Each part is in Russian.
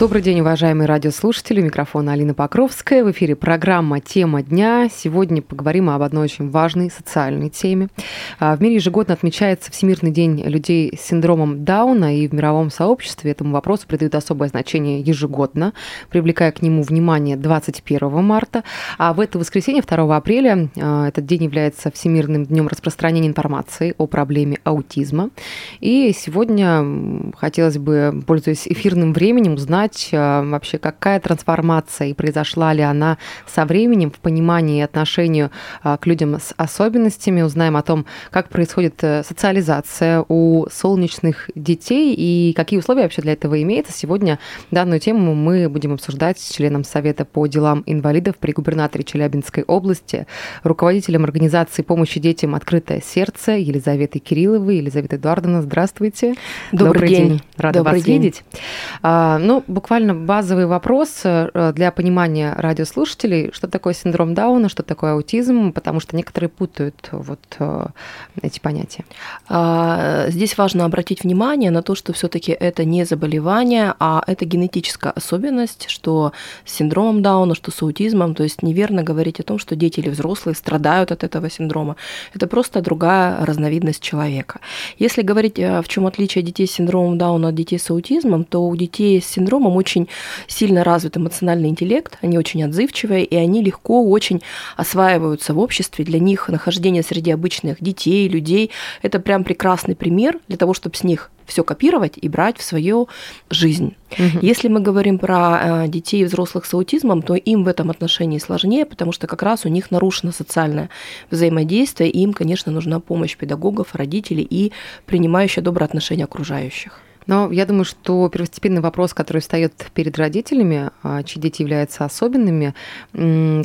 Добрый день, уважаемые радиослушатели. У микрофона Алина Покровская. В эфире программа «Тема дня». Сегодня поговорим об одной очень важной социальной теме. А, в мире ежегодно отмечается Всемирный день людей с синдромом Дауна, и в мировом сообществе этому вопросу придают особое значение ежегодно, привлекая к нему внимание 21 марта. А в это воскресенье, 2 апреля, а, этот день является Всемирным днем распространения информации о проблеме аутизма. И сегодня хотелось бы, пользуясь эфирным временем, узнать, узнать э, вообще, какая трансформация и произошла ли она со временем в понимании и отношению э, к людям с особенностями. Узнаем о том, как происходит э, социализация у солнечных детей и какие условия вообще для этого имеются. Сегодня данную тему мы будем обсуждать с членом Совета по делам инвалидов при губернаторе Челябинской области, руководителем организации помощи детям «Открытое сердце» Елизаветой Кирилловой. Елизавета Эдуардовна, здравствуйте. Добрый, Добрый день. день. Рада Добрый вас день. видеть. А, ну, буквально базовый вопрос э, для понимания радиослушателей, что такое синдром Дауна, что такое аутизм, потому что некоторые путают вот э, эти понятия. А, здесь важно обратить внимание на то, что все-таки это не заболевание, а это генетическая особенность, что с синдромом Дауна, что с аутизмом, то есть неверно говорить о том, что дети или взрослые страдают от этого синдрома. Это просто другая разновидность человека. Если говорить, э, в чем отличие детей с синдромом Дауна от детей с аутизмом, то у детей с синдромом синдромом очень сильно развит эмоциональный интеллект, они очень отзывчивые, и они легко очень осваиваются в обществе. Для них нахождение среди обычных детей, людей – это прям прекрасный пример для того, чтобы с них все копировать и брать в свою жизнь. Угу. Если мы говорим про э, детей и взрослых с аутизмом, то им в этом отношении сложнее, потому что как раз у них нарушено социальное взаимодействие, и им, конечно, нужна помощь педагогов, родителей и принимающее доброе отношение окружающих. Но я думаю, что первостепенный вопрос, который встает перед родителями, а, чьи дети являются особенными,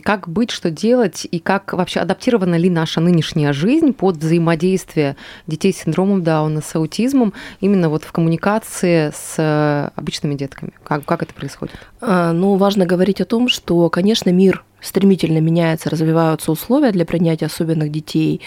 как быть, что делать и как вообще адаптирована ли наша нынешняя жизнь под взаимодействие детей с синдромом Дауна, с аутизмом, именно вот в коммуникации с э, обычными детками. Как, как это происходит? А, ну, важно говорить о том, что, конечно, мир стремительно меняется, развиваются условия для принятия особенных детей.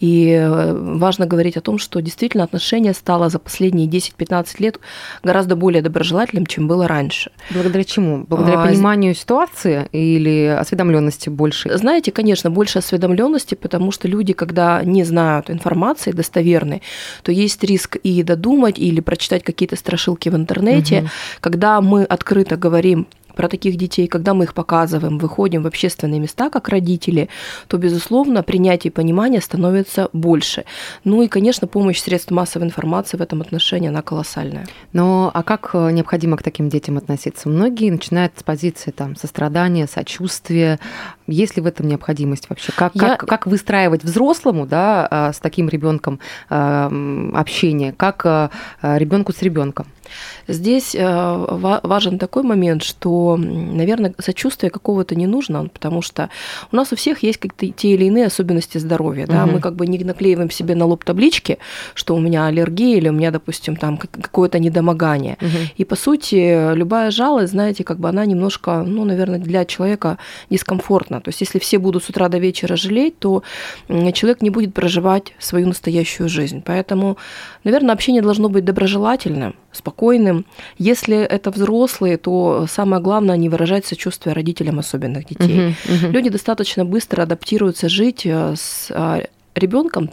И э, важно говорить о том, что действительно отношение стало за последние 10-15 лет гораздо более доброжелательным, чем было раньше. Благодаря чему? Благодаря а, пониманию ситуации или осведомленности больше? Знаете, конечно, больше осведомленности, потому что люди, когда не знают информации достоверной, то есть риск и додумать, или прочитать какие-то страшилки в интернете. Угу. Когда мы открыто говорим про таких детей, когда мы их показываем, выходим в общественные места как родители, то, безусловно, принятие и понимание становится больше. Ну и, конечно, помощь средств массовой информации в этом отношении, она колоссальная. Но а как э, необходимо к таким детям относиться? Многие начинают с позиции там, сострадания, сочувствия. Есть ли в этом необходимость вообще? Как, Я... как, как выстраивать взрослому да, а, с таким ребенком э, общение, как э, ребенку с ребенком? Здесь э, важен такой момент, что, наверное, сочувствие какого-то не нужно, потому что у нас у всех есть какие-то те или иные особенности здоровья. Да? Угу. Мы как бы не наклеиваем себе на лоб таблички, что у меня аллергия или у меня, допустим, там какое-то недомогание. Угу. И, по сути, любая жалость, знаете, как бы она немножко, ну, наверное, для человека дискомфортна. То есть, если все будут с утра до вечера жалеть, то человек не будет проживать свою настоящую жизнь. Поэтому, наверное, общение должно быть доброжелательным, спокойным. Если это взрослые, то самое главное не выражать сочувствие родителям особенных детей. Uh-huh, uh-huh. Люди достаточно быстро адаптируются жить э, с а, ребенком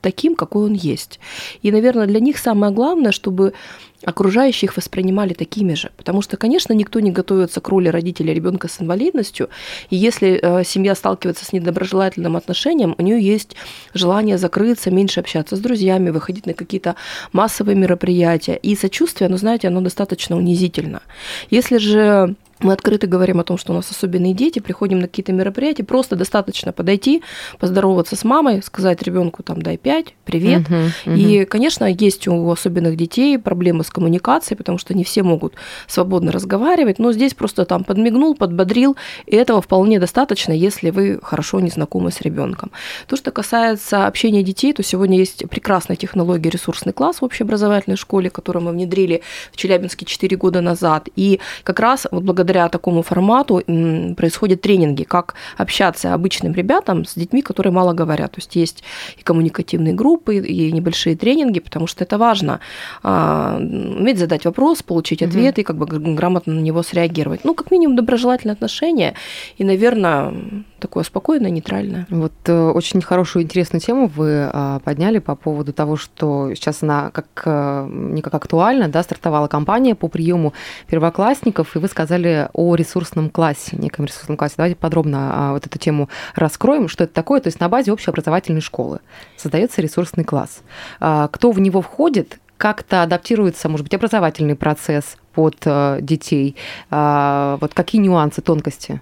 таким, какой он есть. И, наверное, для них самое главное, чтобы окружающих воспринимали такими же. Потому что, конечно, никто не готовится к роли родителя ребенка с инвалидностью. И если э, семья сталкивается с недоброжелательным отношением, у нее есть желание закрыться, меньше общаться с друзьями, выходить на какие-то массовые мероприятия. И сочувствие, ну, знаете, оно достаточно унизительно. Если же мы открыто говорим о том, что у нас особенные дети, приходим на какие-то мероприятия, просто достаточно подойти, поздороваться с мамой, сказать ребенку там дай пять, привет. Uh-huh, uh-huh. И, конечно, есть у особенных детей проблемы с коммуникацией, потому что не все могут свободно разговаривать, но здесь просто там подмигнул, подбодрил, и этого вполне достаточно, если вы хорошо не знакомы с ребенком. То, что касается общения детей, то сегодня есть прекрасная технология ресурсный класс в общеобразовательной школе, которую мы внедрили в Челябинске 4 года назад. И как раз вот благодаря благодаря такому формату происходят тренинги, как общаться обычным ребятам с детьми, которые мало говорят. То есть есть и коммуникативные группы, и небольшие тренинги, потому что это важно. А, уметь задать вопрос, получить ответ угу. и как бы грамотно на него среагировать. Ну, как минимум, доброжелательное отношение и, наверное, такое спокойное, нейтральное. Вот э, очень хорошую, интересную тему вы а, подняли по поводу того, что сейчас она как э, не как актуальна, да, стартовала кампания по приему первоклассников, и вы сказали о ресурсном классе, неком ресурсном классе. Давайте подробно а, вот эту тему раскроем, что это такое. То есть на базе общеобразовательной школы создается ресурсный класс. А, кто в него входит, как-то адаптируется, может быть, образовательный процесс под э, детей? Вот какие нюансы, тонкости?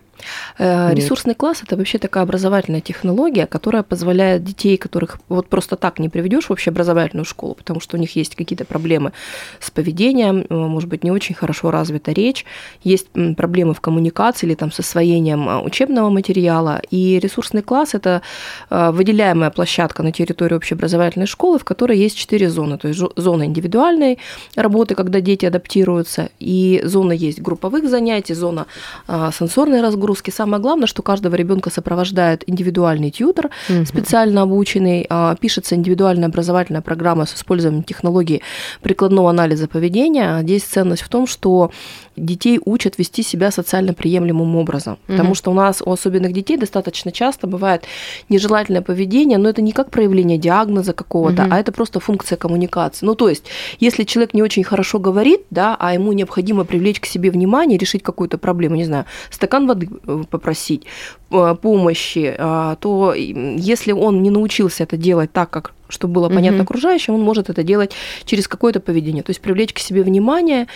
Э, Нет. Ресурсный класс это вообще такая образовательная технология, которая позволяет детей, которых вот просто так не приведешь в общеобразовательную школу, потому что у них есть какие-то проблемы с поведением, э, может быть, не очень хорошо развита речь, есть проблемы в коммуникации или там с освоением а, учебного материала. И ресурсный класс это э, выделяемая площадка на территории общеобразовательной школы, в которой есть четыре зоны. То есть зона индивидуальной работы, когда дети адаптируются, и зона есть групповых занятий, зона а, сенсорной разгрузки, нагрузки. Самое главное, что каждого ребенка сопровождает индивидуальный тьютер, угу. специально обученный, а, пишется индивидуальная образовательная программа с использованием технологии прикладного анализа поведения. Здесь ценность в том, что детей учат вести себя социально приемлемым образом. Угу. Потому что у нас у особенных детей достаточно часто бывает нежелательное поведение, но это не как проявление диагноза какого-то, угу. а это просто функция коммуникации. Ну, то есть, если человек не очень хорошо говорит, да, а ему необходимо привлечь к себе внимание, решить какую-то проблему, не знаю, стакан воды попросить, э, помощи, а, то если он не научился это делать так, как чтобы было понятно угу. окружающим, он может это делать через какое-то поведение, то есть привлечь к себе внимание,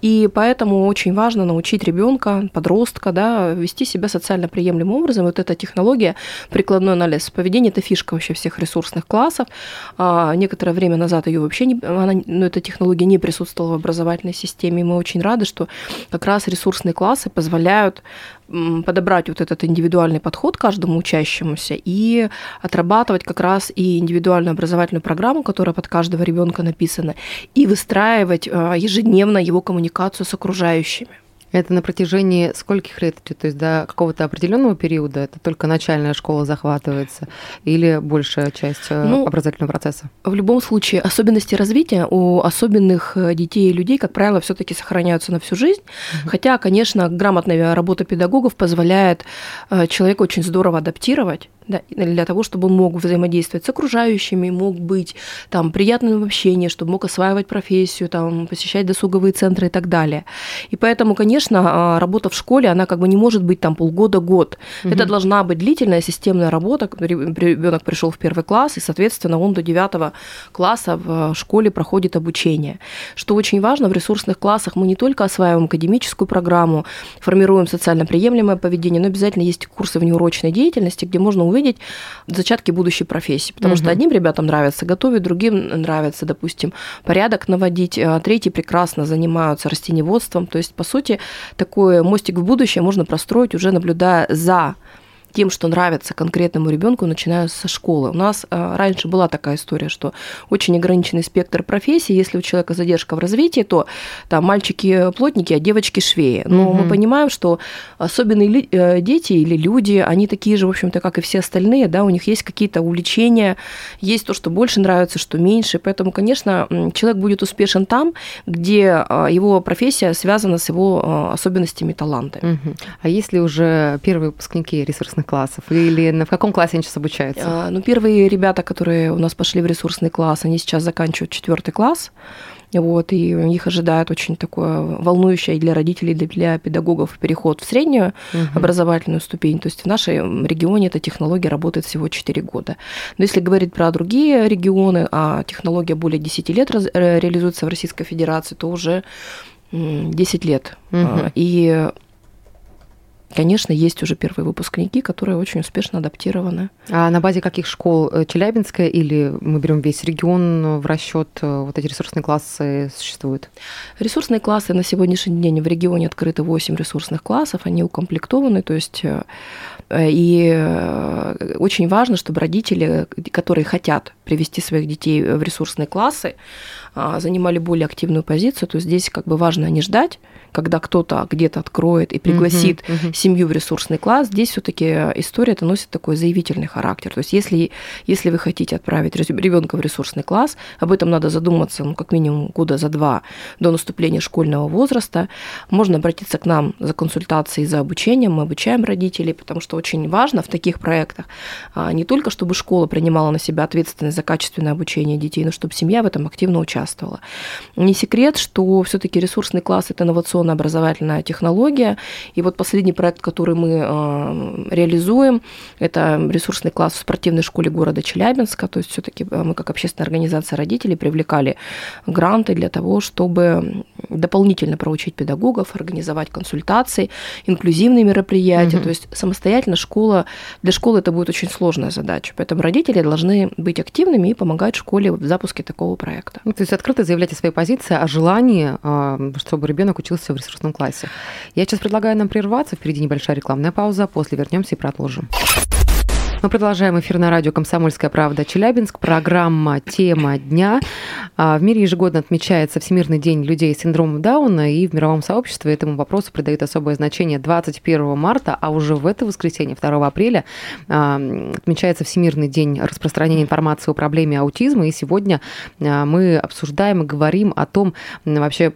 и поэтому очень важно научить ребенка, подростка, да, вести себя социально приемлемым образом. Вот эта технология, прикладной анализ поведения, это фишка вообще всех ресурсных классов. А, некоторое время назад ее вообще не, она, ну, эта технология не присутствовала в образовательной системе. И мы очень рады, что как раз ресурсные классы позволяют подобрать вот этот индивидуальный подход каждому учащемуся и отрабатывать как раз и индивидуальную образовательную программу, которая под каждого ребенка написана, и выстраивать а, ежедневно его коммуникацию коммуникацию с окружающими. Это на протяжении скольких лет? То есть до какого-то определенного периода это только начальная школа захватывается или большая часть э, ну, образовательного процесса? В любом случае, особенности развития у особенных э, детей и людей, как правило, все-таки сохраняются на всю жизнь. Угу. Хотя, конечно, грамотная работа педагогов позволяет э, человеку очень здорово адаптировать да, для того, чтобы он мог взаимодействовать с окружающими, мог быть там приятным в общении, чтобы мог осваивать профессию, там, посещать досуговые центры и так далее. И поэтому, конечно, а, работа в школе, она как бы не может быть там полгода-год. Угу. Это должна быть длительная системная работа. Ребенок пришел в первый класс, и, соответственно, он до девятого класса в школе проходит обучение. Что очень важно, в ресурсных классах мы не только осваиваем академическую программу, формируем социально приемлемое поведение, но обязательно есть курсы внеурочной деятельности, где можно увидеть увидеть зачатки будущей профессии. Потому угу. что одним ребятам нравится готовить, другим нравится, допустим, порядок наводить, а третьи прекрасно занимаются растениеводством. То есть, по сути, такой мостик в будущее можно простроить уже наблюдая за тем, что нравится конкретному ребенку, начиная со школы. У нас э, раньше была такая история, что очень ограниченный спектр профессий. Если у человека задержка в развитии, то там мальчики плотники, а девочки швеи. Но угу. мы понимаем, что особенные э, дети или люди, они такие же, в общем-то, как и все остальные, да, у них есть какие-то увлечения, есть то, что больше нравится, что меньше. Поэтому, конечно, человек будет успешен там, где э, его профессия связана с его особенностями талантами. Угу. А если уже первые выпускники ресурсных классов? Или в каком классе они сейчас обучаются? А, ну, первые ребята, которые у нас пошли в ресурсный класс, они сейчас заканчивают четвертый класс. Вот, и их ожидает очень такое волнующее для родителей, для педагогов переход в среднюю угу. образовательную ступень. То есть в нашем регионе эта технология работает всего 4 года. Но если говорить про другие регионы, а технология более 10 лет э, реализуется в Российской Федерации, то уже 10 лет. Угу. И Конечно, есть уже первые выпускники, которые очень успешно адаптированы. А на базе каких школ? Э, Челябинская или мы берем весь регион в расчет? Э, вот эти ресурсные классы существуют? Ресурсные классы на сегодняшний день в регионе открыты 8 ресурсных классов, они укомплектованы, то есть э, И очень важно, чтобы родители, которые хотят привести своих детей в ресурсные классы, занимали более активную позицию. То есть здесь как бы важно не ждать, когда кто-то где-то откроет и пригласит uh-huh, uh-huh. семью в ресурсный класс, здесь все-таки история это носит такой заявительный характер. То есть если, если вы хотите отправить ребенка в ресурсный класс, об этом надо задуматься ну, как минимум года за два до наступления школьного возраста. Можно обратиться к нам за консультацией, за обучением. Мы обучаем родителей, потому что очень важно в таких проектах а, не только, чтобы школа принимала на себя ответственность за качественное обучение детей, но чтобы семья в этом активно участвовала. Не секрет, что все-таки ресурсный класс – это инновационный инновационно-образовательная технология. И вот последний проект, который мы э, реализуем, это ресурсный класс в спортивной школе города Челябинска. То есть все-таки э, мы как общественная организация родителей привлекали гранты для того, чтобы дополнительно проучить педагогов, организовать консультации, инклюзивные мероприятия. Угу. То есть самостоятельно школа, для школы это будет очень сложная задача. Поэтому родители должны быть активными и помогать школе в запуске такого проекта. Ну, то есть открыто заявлять о своей позиции, о желании, э, чтобы ребенок учился в ресурсном классе. Я сейчас предлагаю нам прерваться. Впереди небольшая рекламная пауза. После вернемся и продолжим. Мы продолжаем эфир на радио «Комсомольская правда» Челябинск. Программа «Тема дня». А, в мире ежегодно отмечается Всемирный день людей с синдромом Дауна, и в мировом сообществе этому вопросу придают особое значение 21 марта, а уже в это воскресенье, 2 апреля, а, отмечается Всемирный день распространения информации о проблеме аутизма. И сегодня а, мы обсуждаем и говорим о том, вообще,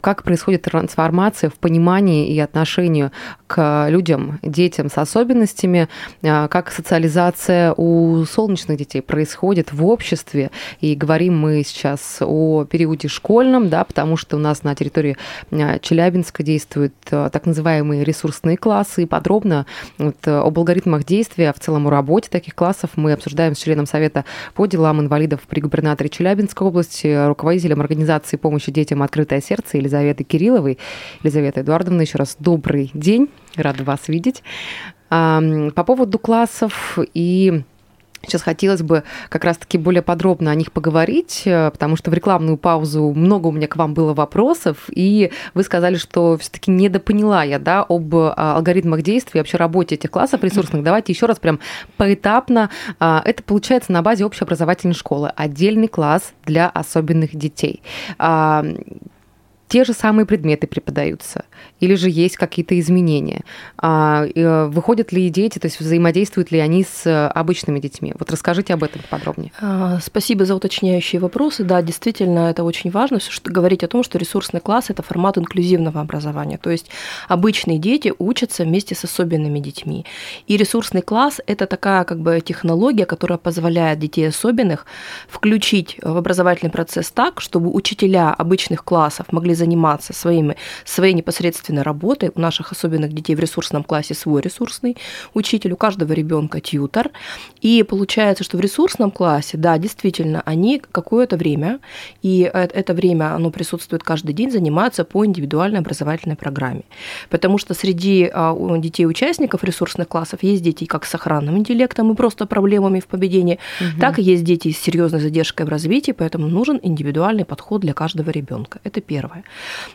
как происходит трансформация в понимании и отношении к людям, детям с особенностями, как социализация у солнечных детей происходит в обществе. И говорим мы сейчас о периоде школьном, да, потому что у нас на территории а, Челябинска действуют а, так называемые ресурсные классы. И подробно вот, об алгоритмах действия, в целом о работе таких классов мы обсуждаем с членом Совета по делам инвалидов при губернаторе Челябинской области, руководителем организации помощи детям «Открытое сердце» Елизаветы Кирилловой. Елизавета Эдуардовна, еще раз добрый день. Рада вас видеть. По поводу классов и Сейчас хотелось бы как раз-таки более подробно о них поговорить, э, потому что в рекламную паузу много у меня к вам было вопросов, и вы сказали, что все-таки недопоняла я да, об а, алгоритмах действий, вообще работе этих классов ресурсных. Давайте еще раз прям поэтапно. А, это получается на базе общеобразовательной школы. Отдельный класс для особенных детей те же самые предметы преподаются, или же есть какие-то изменения? А, э, выходят ли дети, то есть взаимодействуют ли они с э, обычными детьми? Вот расскажите об этом подробнее. А, спасибо за уточняющие вопросы. Да, действительно, это очень важно, что говорить о том, что ресурсный класс – это формат инклюзивного образования, то есть обычные дети учатся вместе с особенными детьми. И ресурсный класс – это такая как бы технология, которая позволяет детей особенных включить в образовательный процесс так, чтобы учителя обычных классов могли заниматься своими, своей непосредственной работой. У наших особенных детей в ресурсном классе свой ресурсный учитель, у каждого ребенка тьютер. И получается, что в ресурсном классе, да, действительно, они какое-то время, и это время, оно присутствует каждый день, занимаются по индивидуальной образовательной программе. Потому что среди а, детей-участников ресурсных классов есть дети как с сохранным интеллектом и просто проблемами в поведении, угу. так и есть дети с серьезной задержкой в развитии, поэтому нужен индивидуальный подход для каждого ребенка. Это первое.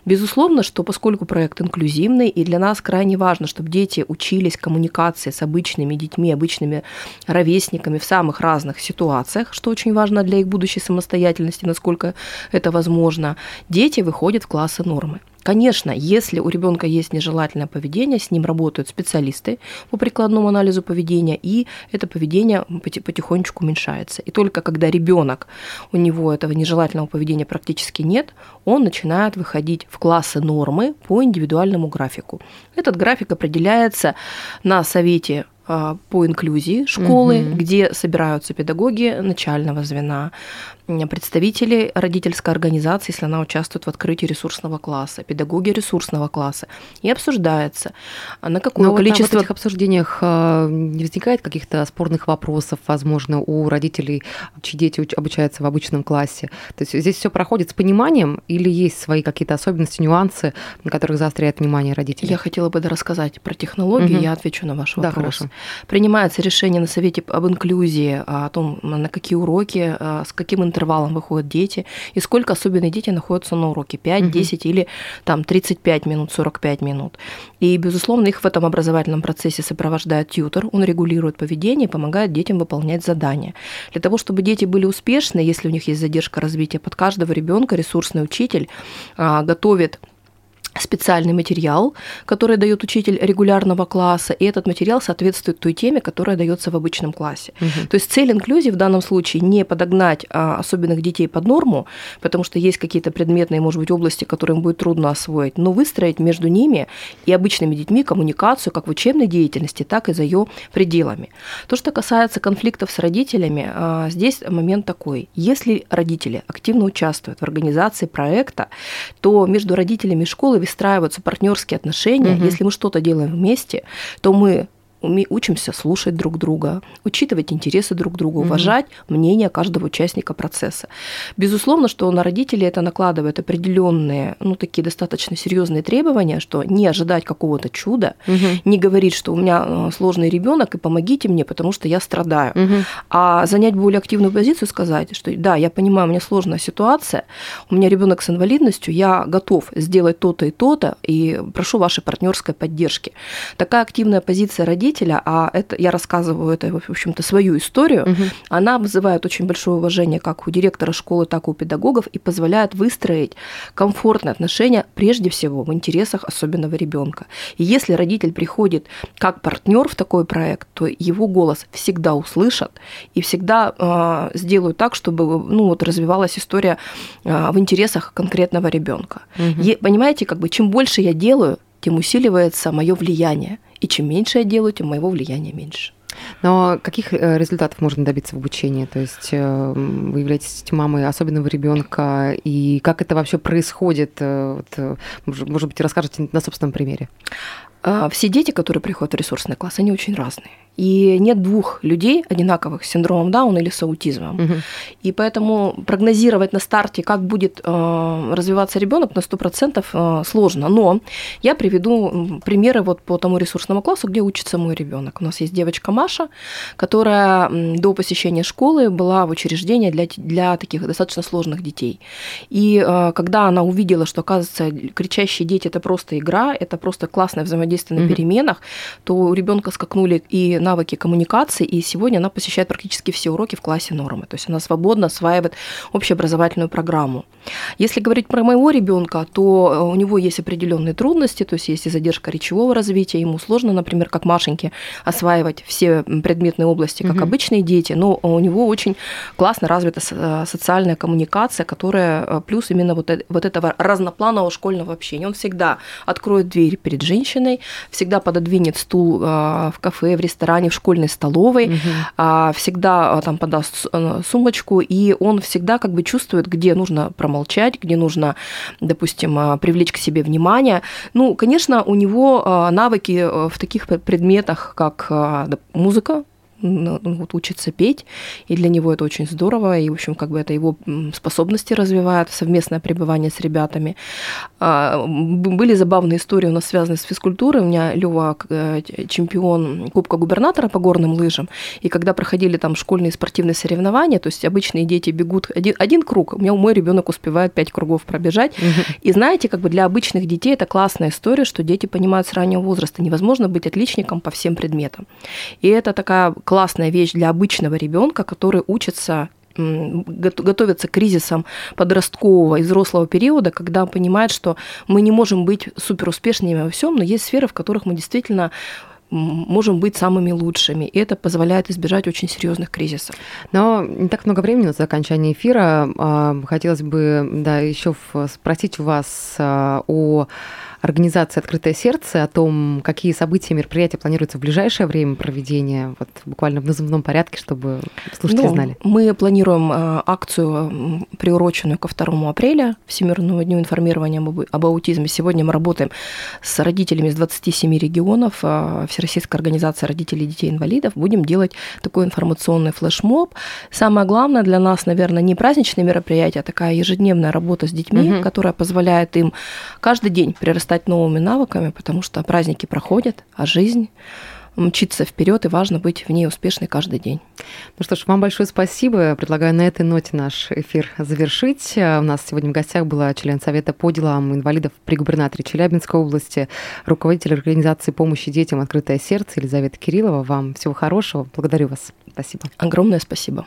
Безусловно, что поскольку проект инклюзивный, и для нас крайне важно, чтобы дети учились коммуникации с обычными детьми, обычными ровесниками в самых разных ситуациях, что очень важно для их будущей самостоятельности, насколько это возможно, дети выходят в классы нормы. Конечно, если у ребенка есть нежелательное поведение, с ним работают специалисты по прикладному анализу поведения, и это поведение потихонечку уменьшается. И только когда ребенок, у него этого нежелательного поведения практически нет, он начинает выходить в классы нормы по индивидуальному графику. Этот график определяется на совете а, по инклюзии школы, угу. где собираются педагоги начального звена, представители родительской организации, если она участвует в открытии ресурсного класса, педагоги ресурсного класса, и обсуждается, на какое Но количество... Вот в этих обсуждениях а, не возникает каких-то спорных вопросов, возможно, у родителей, чьи дети обучаются в обычном классе? То есть здесь все проходит с пониманием или есть свои какие-то особенности, нюансы, на которых заостряет внимание родителей? Я хотела бы рассказать про технологию, угу. я отвечу на ваш вопрос. Да, хорошо. Принимается решение на совете об инклюзии, о том, на какие уроки, а, с каким интервалом интервалом выходят дети, и сколько особенные дети находятся на уроке, 5, угу. 10 или там 35 минут, 45 минут. И, безусловно, их в этом образовательном процессе сопровождает тьютер, он регулирует поведение и помогает детям выполнять задания. Для того, чтобы дети были успешны, если у них есть задержка развития, под каждого ребенка ресурсный учитель а, готовит специальный материал, который дает учитель регулярного класса, и этот материал соответствует той теме, которая дается в обычном классе. Угу. То есть цель инклюзии в данном случае не подогнать а, особенных детей под норму, потому что есть какие-то предметные, может быть, области, которые им будет трудно освоить, но выстроить между ними и обычными детьми коммуникацию как в учебной деятельности, так и за ее пределами. То, что касается конфликтов с родителями, а, здесь момент такой. Если родители активно участвуют в организации проекта, то между родителями школы выстраиваются партнерские отношения. Угу. Если мы что-то делаем вместе, то мы учимся слушать друг друга, учитывать интересы друг друга, уважать угу. мнение каждого участника процесса. Безусловно, что на родителей это накладывает определенные, ну, такие достаточно серьезные требования, что не ожидать какого-то чуда, угу. не говорить, что у меня э, сложный ребенок и помогите мне, потому что я страдаю, угу. а занять более активную позицию, сказать, что да, я понимаю, у меня сложная ситуация, у меня ребенок с инвалидностью, я готов сделать то-то и то-то, и прошу вашей партнерской поддержки. Такая активная позиция родителей родителя, а это я рассказываю это, в общем-то, свою историю, угу. она вызывает очень большое уважение как у директора школы, так и у педагогов и позволяет выстроить комфортные отношения прежде всего в интересах особенного ребенка. И если родитель приходит как партнер в такой проект, то его голос всегда услышат и всегда э, сделают так, чтобы ну, вот, развивалась история э, в интересах конкретного ребенка. Угу. Понимаете, как бы чем больше я делаю, тем усиливается мое влияние. И чем меньше я делаю, тем моего влияния меньше. Но каких э, результатов можно добиться в обучении? То есть э, вы являетесь мамой особенного ребенка, и как это вообще происходит? Э, вот, может быть, расскажете на собственном примере? А, все дети, которые приходят в ресурсный класс, они очень разные. И нет двух людей одинаковых с синдромом Дауна или с аутизмом. Угу. И поэтому прогнозировать на старте, как будет э, развиваться ребенок на 100% э, сложно. Но я приведу примеры вот по тому ресурсному классу, где учится мой ребенок. У нас есть девочка Маша, которая до посещения школы была в учреждении для, для таких достаточно сложных детей. И э, когда она увидела, что, оказывается, кричащие дети – это просто игра, это просто классное взаимодействие на угу. переменах, то у ребенка скакнули и навыки коммуникации, и сегодня она посещает практически все уроки в классе нормы. То есть она свободно осваивает общеобразовательную программу. Если говорить про моего ребенка, то э, у него есть определенные трудности, то есть есть и задержка речевого развития, ему сложно, например, как Машеньке, осваивать все предметные области, как угу. обычные дети, но у него очень классно развита э, социальная коммуникация, которая э, плюс именно вот, вот этого разнопланового школьного общения. Он всегда откроет дверь перед женщиной, всегда пододвинет стул в кафе, в ресторане, в школьной столовой, угу. всегда там подаст сумочку, и он всегда как бы чувствует, где нужно промолчать, где нужно, допустим, а, привлечь к себе внимание. Ну, конечно, у него а, навыки э, в таких предметах, как музыка, ну, вот, учится петь, и для него это очень здорово, и, в общем, как бы это его способности развивает, совместное пребывание с ребятами. А, были забавные истории у нас связанные с физкультурой. У меня Лёва э, чемпион Кубка губернатора по горным лыжам, и когда проходили там школьные спортивные соревнования, то есть обычные дети бегут один, один круг, у меня мой ребенок успевает пять кругов пробежать, и знаете, как бы для обычных детей это классная история, что дети понимают с раннего возраста, невозможно быть отличником по всем предметам. И это такая классная вещь для обычного ребенка, который учится готовится к кризисам подросткового и взрослого периода, когда понимает, что мы не можем быть суперуспешными во всем, но есть сферы, в которых мы действительно можем быть самыми лучшими. И это позволяет избежать очень серьезных кризисов. Но не так много времени на окончание эфира. А, хотелось бы да, еще спросить у вас а, о организации «Открытое сердце», о том, какие события и мероприятия планируются в ближайшее время проведения, вот буквально в назывном порядке, чтобы слушатели ну, знали. Мы планируем э, акцию, приуроченную ко 2 апреля, Всемирному дню информирования об аутизме. Сегодня мы работаем с родителями из 27 регионов, э, Всероссийская организация родителей детей-инвалидов. Будем делать такой информационный флешмоб. Самое главное для нас, наверное, не праздничные мероприятия, а такая ежедневная работа с детьми, угу. которая позволяет им каждый день прирастать стать новыми навыками, потому что праздники проходят, а жизнь мчиться вперед, и важно быть в ней успешной каждый день. Ну что ж, вам большое спасибо. Предлагаю на этой ноте наш эфир завершить. У нас сегодня в гостях была член Совета по делам инвалидов при губернаторе Челябинской области, руководитель организации помощи детям «Открытое сердце» Елизавета Кириллова. Вам всего хорошего. Благодарю вас. Спасибо. Огромное спасибо.